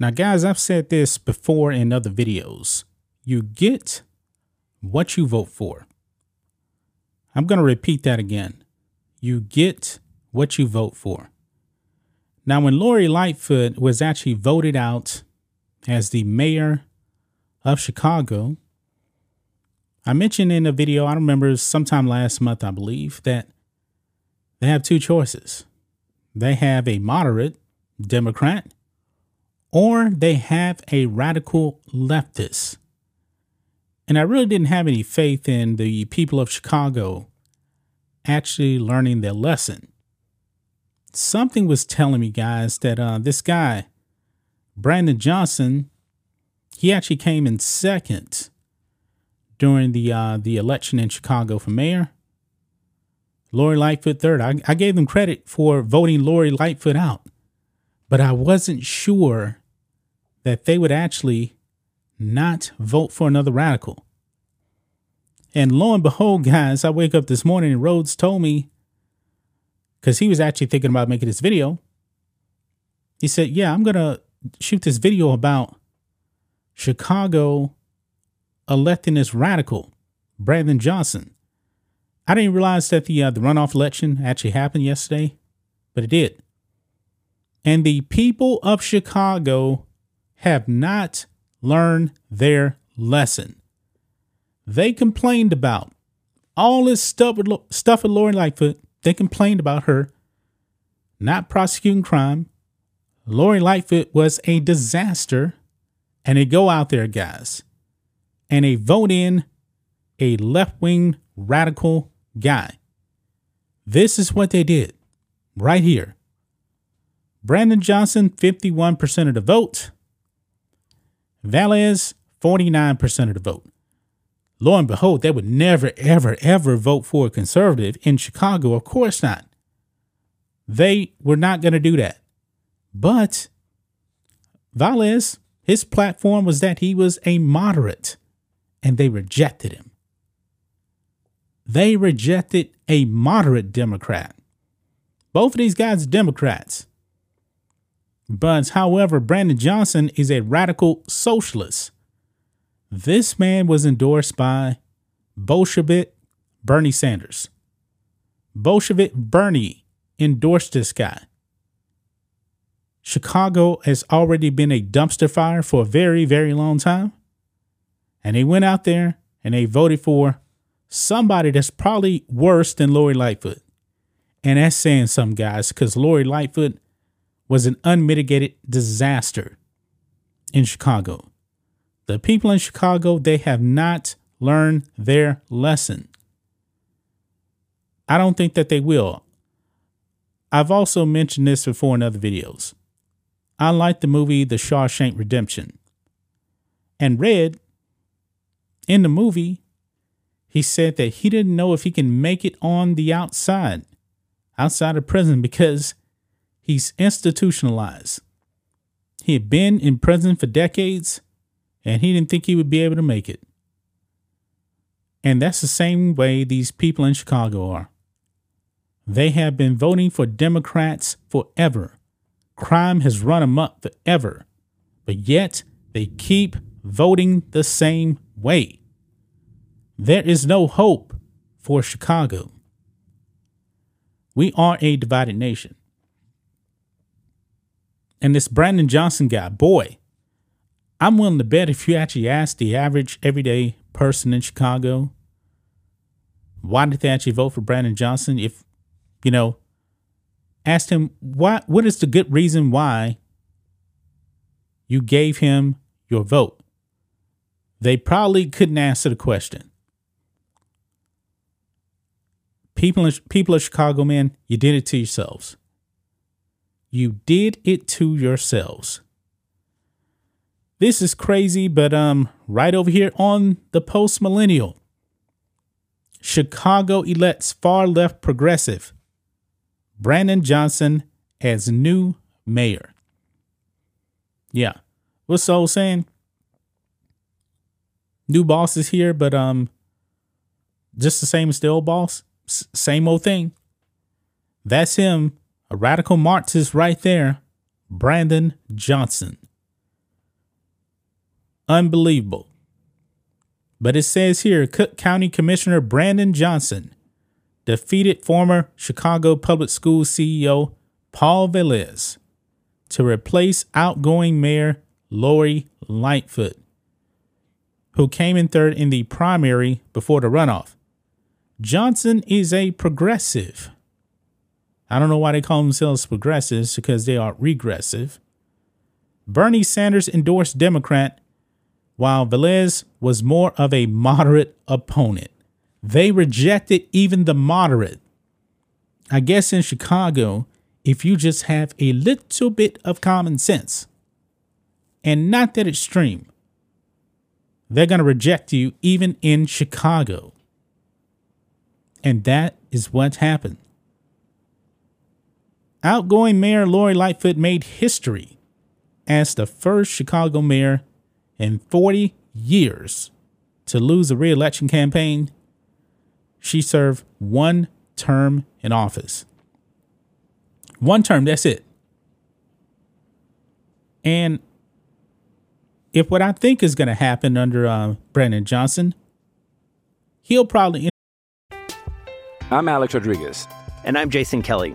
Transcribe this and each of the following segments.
Now, guys, I've said this before in other videos. You get what you vote for. I'm going to repeat that again. You get what you vote for. Now, when Lori Lightfoot was actually voted out as the mayor of Chicago, I mentioned in a video, I remember sometime last month, I believe, that they have two choices. They have a moderate Democrat or they have a radical leftist. And I really didn't have any faith in the people of Chicago actually learning their lesson. Something was telling me, guys, that uh, this guy, Brandon Johnson, he actually came in second during the uh, the election in Chicago for mayor. Lori Lightfoot third. I, I gave them credit for voting Lori Lightfoot out but I wasn't sure that they would actually not vote for another radical. And lo and behold, guys, I wake up this morning and Rhodes told me, because he was actually thinking about making this video. He said, Yeah, I'm going to shoot this video about Chicago electing this radical, Brandon Johnson. I didn't realize that the, uh, the runoff election actually happened yesterday, but it did. And the people of Chicago have not learned their lesson. They complained about all this stuff with, stuff with Lori Lightfoot. They complained about her not prosecuting crime. Lori Lightfoot was a disaster. And they go out there, guys, and they vote in a left wing radical guy. This is what they did right here. Brandon Johnson, 51% of the vote. Vallas, 49% of the vote. Lo and behold, they would never, ever, ever vote for a conservative in Chicago. Of course not. They were not going to do that. But Vallas, his platform was that he was a moderate, and they rejected him. They rejected a moderate Democrat. Both of these guys are Democrats. But however, Brandon Johnson is a radical socialist. This man was endorsed by Bolshevik Bernie Sanders. Bolshevik Bernie endorsed this guy. Chicago has already been a dumpster fire for a very, very long time. And they went out there and they voted for somebody that's probably worse than Lori Lightfoot. And that's saying something, guys, because Lori Lightfoot was an unmitigated disaster in Chicago. The people in Chicago, they have not learned their lesson. I don't think that they will. I've also mentioned this before in other videos. I like the movie The Shawshank Redemption. And Red, in the movie, he said that he didn't know if he can make it on the outside, outside of prison, because he's institutionalized. He had been in prison for decades and he didn't think he would be able to make it. And that's the same way these people in Chicago are. They have been voting for Democrats forever. Crime has run amok forever. But yet they keep voting the same way. There is no hope for Chicago. We are a divided nation. And this Brandon Johnson guy, boy, I'm willing to bet if you actually ask the average everyday person in Chicago, why did they actually vote for Brandon Johnson? If, you know, asked him, why, what is the good reason why you gave him your vote? They probably couldn't answer the question. People, people of Chicago, man, you did it to yourselves. You did it to yourselves. This is crazy, but um, right over here on the post millennial, Chicago elects far left progressive Brandon Johnson as new mayor. Yeah, what's Soul saying? New boss is here, but um, just the same as the old boss. S- same old thing. That's him, a radical Marxist right there, Brandon Johnson. Unbelievable. But it says here Cook County Commissioner Brandon Johnson defeated former Chicago Public Schools CEO Paul Vallas to replace outgoing Mayor Lori Lightfoot, who came in third in the primary before the runoff. Johnson is a progressive. I don't know why they call themselves progressives because they are regressive. Bernie Sanders endorsed Democrat while Vallas was more of a moderate opponent. They rejected even the moderate. I guess in Chicago, if you just have a little bit of common sense and not that extreme, they're going to reject you even in Chicago. And that is what happened. Outgoing Mayor Lori Lightfoot made history as the first Chicago mayor in 40 years to lose a reelection campaign. She served one term in office. One term, that's it. And if what I think is going to happen under uh, Brandon Johnson, he'll probably. I'm Alex Rodriguez. And I'm Jason Kelly.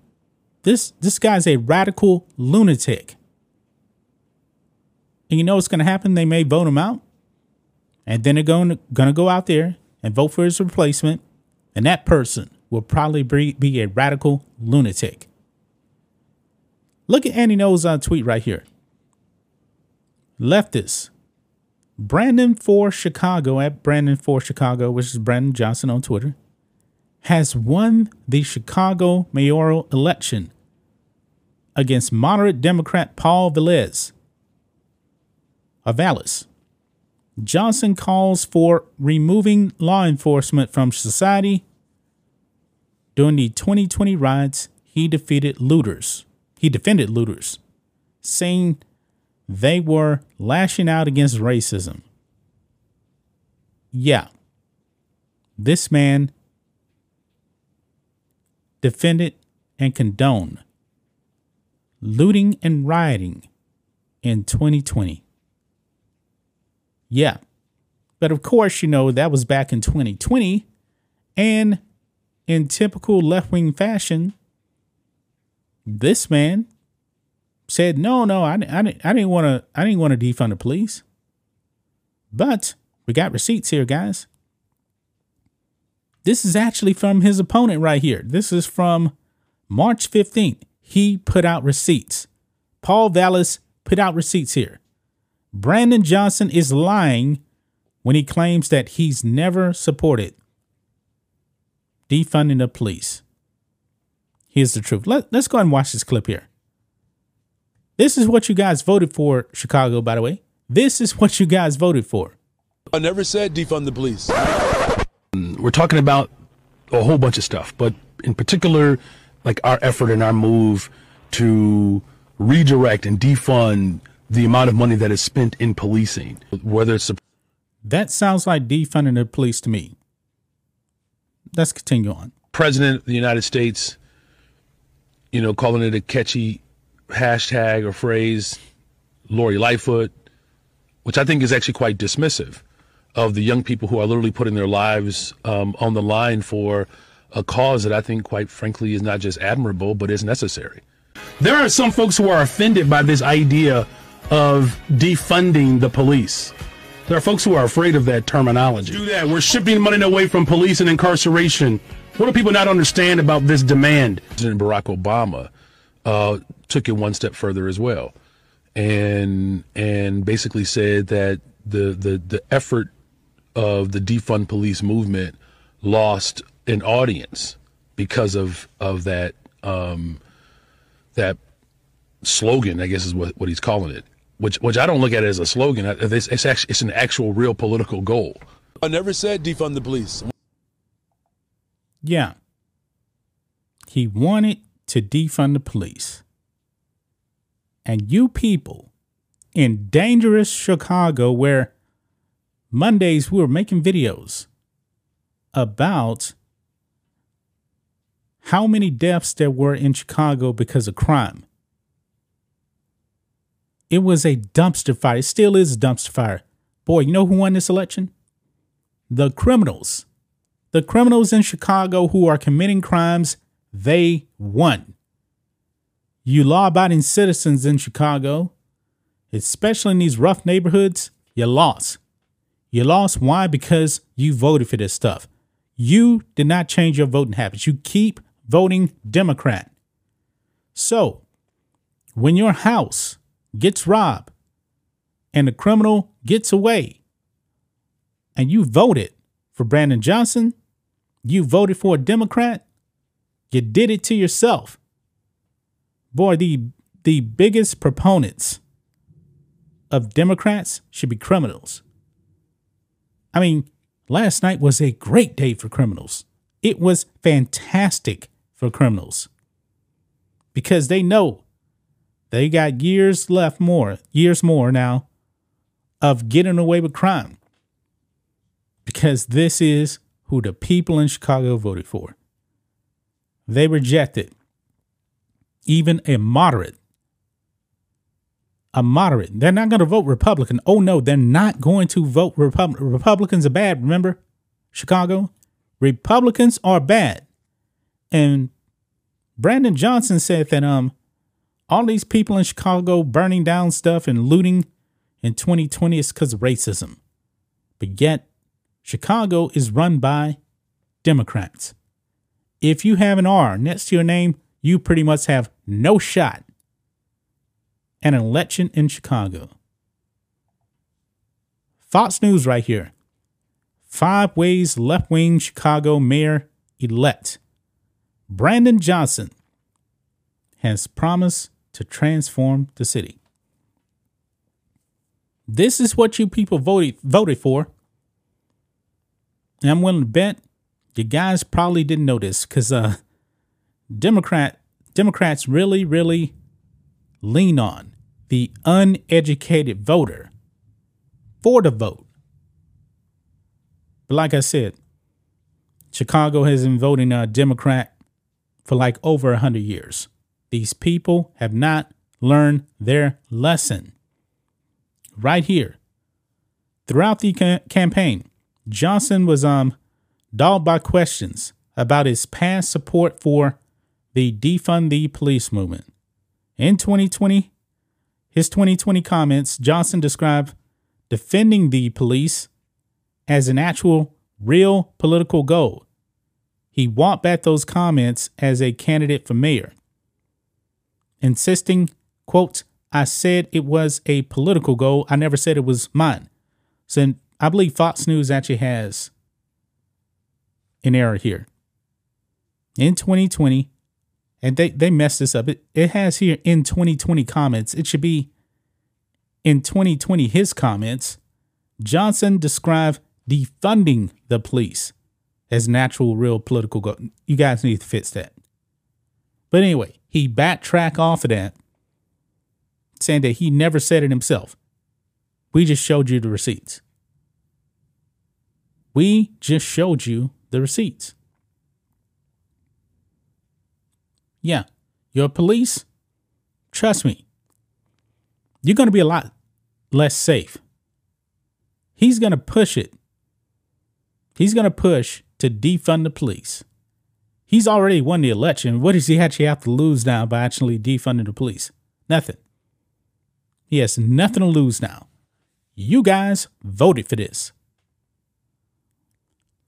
This this guy's a radical lunatic. And you know what's going to happen? They may vote him out, and then they're going to, going to go out there and vote for his replacement, and that person will probably be, be a radical lunatic. Look at Andy Ngo's uh, tweet right here. Leftist. Brandon for Chicago at Brandon for Chicago, which is Brandon Johnson on Twitter has won the Chicago mayoral election against moderate Democrat Paul Vallas. Of Alice. Johnson calls for removing law enforcement from society. During the 2020 riots, he defeated looters. He defended looters, saying they were lashing out against racism. Yeah. This man defended and condoned looting and rioting in 2020. Yeah. But of course, you know, that was back in 2020. And in typical left wing fashion, this man said, no, no, I, I, I didn't want to, I didn't want to defund the police. But we got receipts here, guys. This is actually from his opponent right here. This is from March 15th. He put out receipts. Paul Vallas put out receipts here. Brandon Johnson is lying when he claims that he's never supported defunding the police. Here's the truth. Let, let's go ahead and watch this clip here. This is what you guys voted for, Chicago, by the way. This is what you guys voted for. I never said defund the police. We're talking about a whole bunch of stuff, but in particular, like our effort and our move to redirect and defund the amount of money that is spent in policing, whether it's That sounds like defunding the police to me. Let's continue on. president of the United States, you know, calling it a catchy hashtag or phrase, Lori Lightfoot, which I think is actually quite dismissive of the young people who are literally putting their lives um, on the line for a cause that I think, quite frankly, is not just admirable, but is necessary. There are some folks who are offended by this idea of defunding the police. There are folks who are afraid of that terminology. Do that. We're shipping money away from police and incarceration. What do people not understand about this demand? President Barack Obama uh, took it one step further as well, and and basically said that the the the effort of the defund police movement lost an audience because of of that um, that slogan. I guess is what, what he's calling it, which which I don't look at it as a slogan. It's, it's actually it's an actual real political goal. I never said defund the police. Yeah. He wanted to defund the police. And you people in dangerous Chicago, where Mondays we were making videos about how many deaths there were in Chicago because of crime. It was a dumpster fire. It still is a dumpster fire. Boy, you know who won this election? The criminals. The criminals in Chicago who are committing crimes, they won. You law abiding citizens in Chicago, especially in these rough neighborhoods, you lost. You lost. Why? Because you voted for this stuff. You did not change your voting habits. You keep voting Democrat. So, when your house gets robbed and the criminal gets away and you voted for Brandon Johnson, you voted for a Democrat, you did it to yourself. Boy, the the biggest proponents of Democrats should be criminals. I mean, last night was a great day for criminals. It was fantastic for criminals because they know they got years left more, years more now of getting away with crime because this is who the people in Chicago voted for. They rejected even a moderate. A moderate. They're not going to vote Republican. Oh, no, they're not going to vote Republican. Republicans are bad, remember? Chicago? Republicans are bad. And Brandon Johnson said that um all these people in Chicago burning down stuff and looting in 2020 is because of racism. But yet, Chicago is run by Democrats. If you have an R next to your name, you pretty much have no shot at an election in Chicago. Fox News right here. Five ways left wing Chicago mayor elect Brandon Johnson has promised to transform the city. This is what you people voted voted for. And I'm willing to bet you guys probably didn't know this because uh, Democrat Democrats really, really lean on the uneducated voter for the vote. But like I said, Chicago has been voting a Democrat for like over a hundred years. These people have not learned their lesson. Right here, throughout the ca- campaign, Johnson was um dogged by questions about his past support for the defund the police movement. In 2020, his 2020 comments, Johnson described defending the police as an actual real political goal. He walked back those comments as a candidate for mayor, insisting, quote, I said it was a political goal. I never said it was mine. So I believe Fox News actually has an error here. In 2020, and they, they messed this up. It, it has here in 2020 comments. It should be in 2020 his comments. Johnson described defunding the police as natural, real political. You guys need to fix that. But anyway, he backtracked off of that, saying that he never said it himself. We just showed you the receipts. We just showed you the receipts. Yeah, your police, trust me, you're going to be a lot less safe. He's going to push it. He's going to push to defund the police. He's already won the election. What does he actually have to lose now by actually defunding the police? Nothing. He has nothing to lose now. You guys voted for this.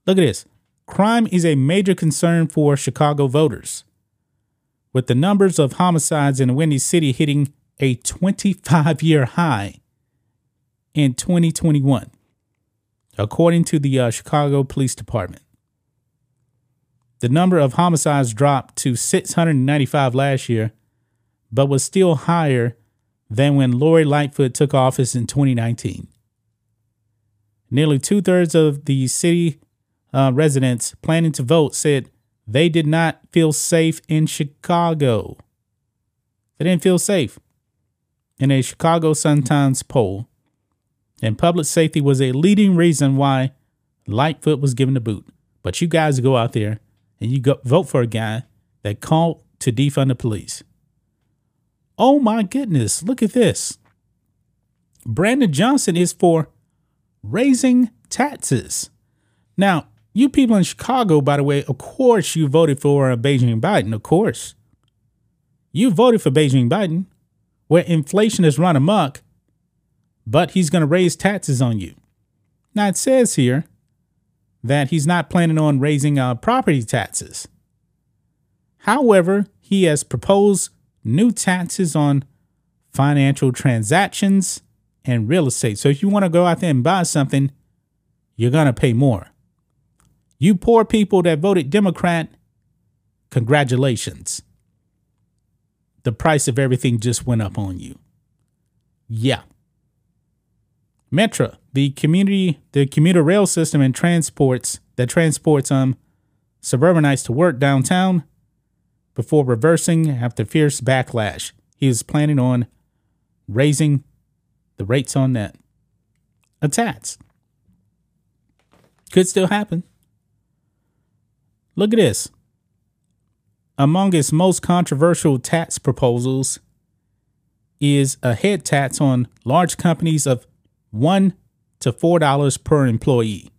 Look at this. Crime is a major concern for Chicago voters, with the numbers of homicides in Windy City hitting a 25 year high in 2021, according to the uh, Chicago Police Department. The number of homicides dropped to 695 last year, but was still higher than when Lori Lightfoot took office in 2019. Nearly two thirds of the city uh, residents planning to vote said they did not feel safe in Chicago. They didn't feel safe. In a Chicago Sun-Times poll, and public safety was a leading reason why Lightfoot was given the boot. But you guys go out there and you go vote for a guy that called to defund the police. Oh my goodness, look at this. Brandon Johnson is for raising taxes. Now, you people in Chicago, by the way, of course you voted for Beijing Biden, of course. You voted for Beijing Biden, where inflation has run amok, but he's going to raise taxes on you. Now, it says here that he's not planning on raising uh, property taxes. However, he has proposed new taxes on financial transactions and real estate. So if you want to go out there and buy something, you're going to pay more. You poor people that voted Democrat, congratulations. The price of everything just went up on you. Yeah. Metra, the community, the commuter rail system and transports that transports um suburbanites to work downtown before reversing after fierce backlash. He is planning on raising the rates on that. A tax. Could still happen. Look at this. Among its most controversial tax proposals is a head tax on large companies of one to four dollars per employee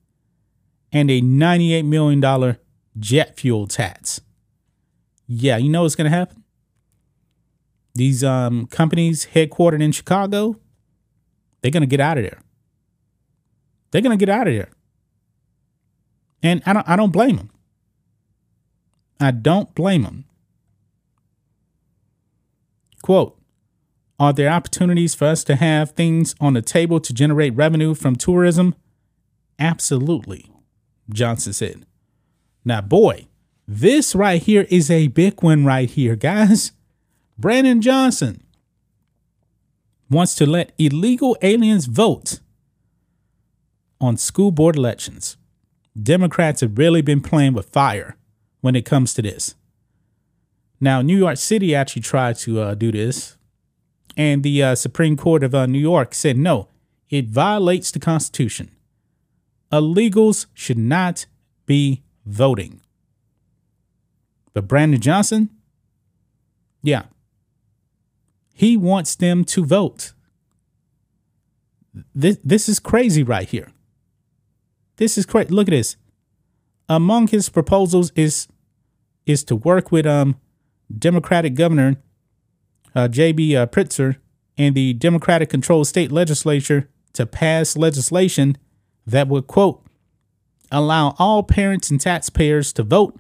and a $98 million jet fuel tax. Yeah, you know what's going to happen? These um, companies headquartered in Chicago, they're going to get out of there. They're going to get out of there. And I don't, I don't blame them. I don't blame them. Quote Are there opportunities for us to have things on the table to generate revenue from tourism? Absolutely, Johnson said. Now, boy, this right here is a big one, right here, guys. Brandon Johnson wants to let illegal aliens vote on school board elections. Democrats have really been playing with fire when it comes to this. Now, New York City actually tried to uh, do this, and the uh, Supreme Court of uh, New York said no, it violates the Constitution. Illegals should not be voting. But Brandon Johnson, yeah, he wants them to vote. This, this is crazy right here. This is crazy. Look at this. Among his proposals is is to work with um Democratic Governor uh, J.B. Uh, Pritzker and the Democratic controlled state legislature to pass legislation that would, quote, allow all parents and taxpayers to vote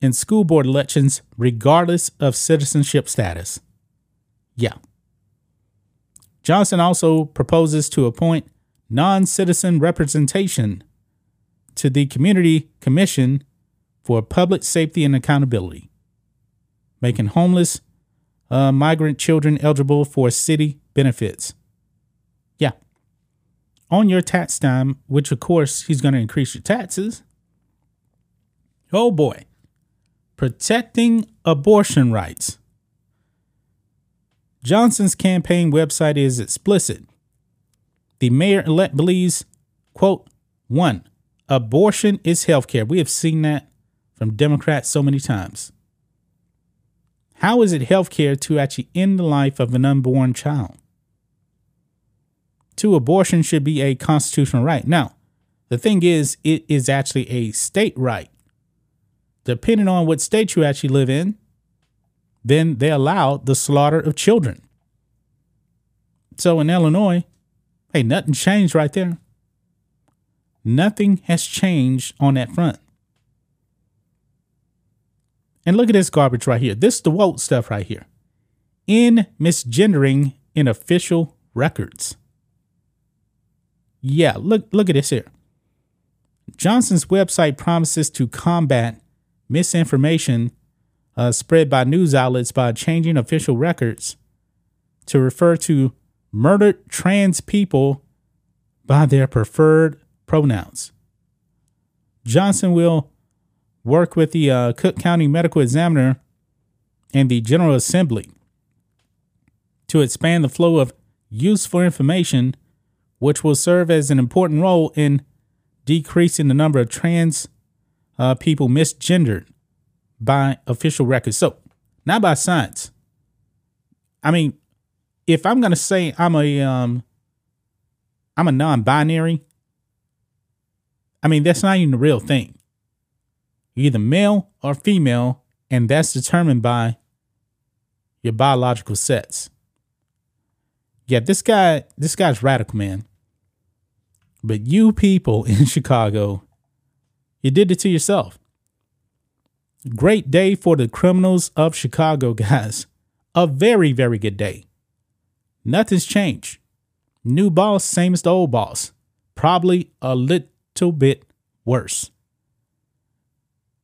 in school board elections regardless of citizenship status. Yeah. Johnson also proposes to appoint non citizen representation to the Community Commission for public safety and accountability, making homeless uh, migrant children eligible for city benefits. Yeah. On your tax time, which of course he's going to increase your taxes. Oh boy. Protecting abortion rights. Johnson's campaign website is explicit. The mayor elect believes, quote, one, abortion is healthcare. We have seen that from Democrats so many times. How is it healthcare to actually end the life of an unborn child? Two, abortion should be a constitutional right. Now, the thing is, it is actually a state right depending on what state you actually live in, then they allow the slaughter of children. So in Illinois, hey, nothing changed right there. Nothing has changed on that front. And look at this garbage right here. This is the woke stuff right here. In misgendering in official records. Yeah, look look at this here. Johnson's website promises to combat misinformation uh, spread by news outlets by changing official records to refer to murdered trans people by their preferred pronouns. Johnson will work with the uh, Cook County Medical Examiner and the General Assembly to expand the flow of useful information, which will serve as an important role in decreasing the number of trans uh, people misgendered by official records. So, not by science. I mean, if I'm gonna say I'm a um, I'm a non-binary, I mean that's not even the real thing. Either male or female, and that's determined by your biological sex. Yeah, this guy, this guy's radical, man. But you people in Chicago, you did it to yourself. Great day for the criminals of Chicago, guys. A very, very good day. Nothing's changed. New boss, same as the old boss. Probably a little bit worse.